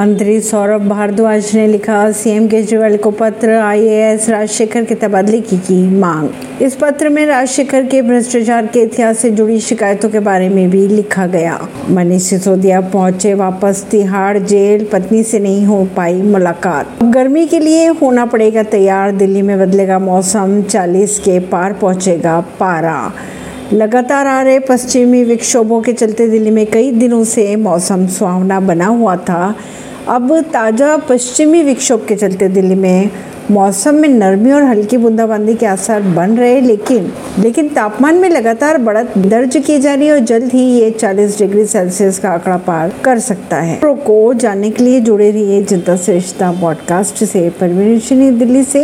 मंत्री सौरभ भारद्वाज ने लिखा, सीएम केजरीवाल को पत्र, आईएएस राजशेखर के तबादले की की मांग। इस पत्र में राजशेखर के भ्रष्टाचार के इतिहास से जुड़ी शिकायतों के बारे में भी लिखा गया। मनीष सिसोदिया पहुँचे वापस, तिहाड़ जेल, पत्नी से नहीं हो पाई मुलाकात। गर्मी के लिए होना पड़ेगा तैयार, दिल्ली में बदलेगा मौसम 40 के पार पहुंचेगा पारा। लगातार आ रहे पश्चिमी विक्षोभों के चलते दिल्ली में कई दिनों से मौसम सुहावना बना हुआ था। अब ताज़ा पश्चिमी विक्षोभ के चलते दिल्ली में मौसम में नरमी और हल्की बूंदाबांदी के आसार बन रहे लेकिन लेकिन तापमान में लगातार बढ़त दर्ज की जा रही है और जल्द ही ये 40 डिग्री सेल्सियस का आंकड़ा पार कर सकता है। को जानने के लिए जुड़े रहिए जनता श्रेष्ठता पॉडकास्ट से। परवीन दिल्ली से।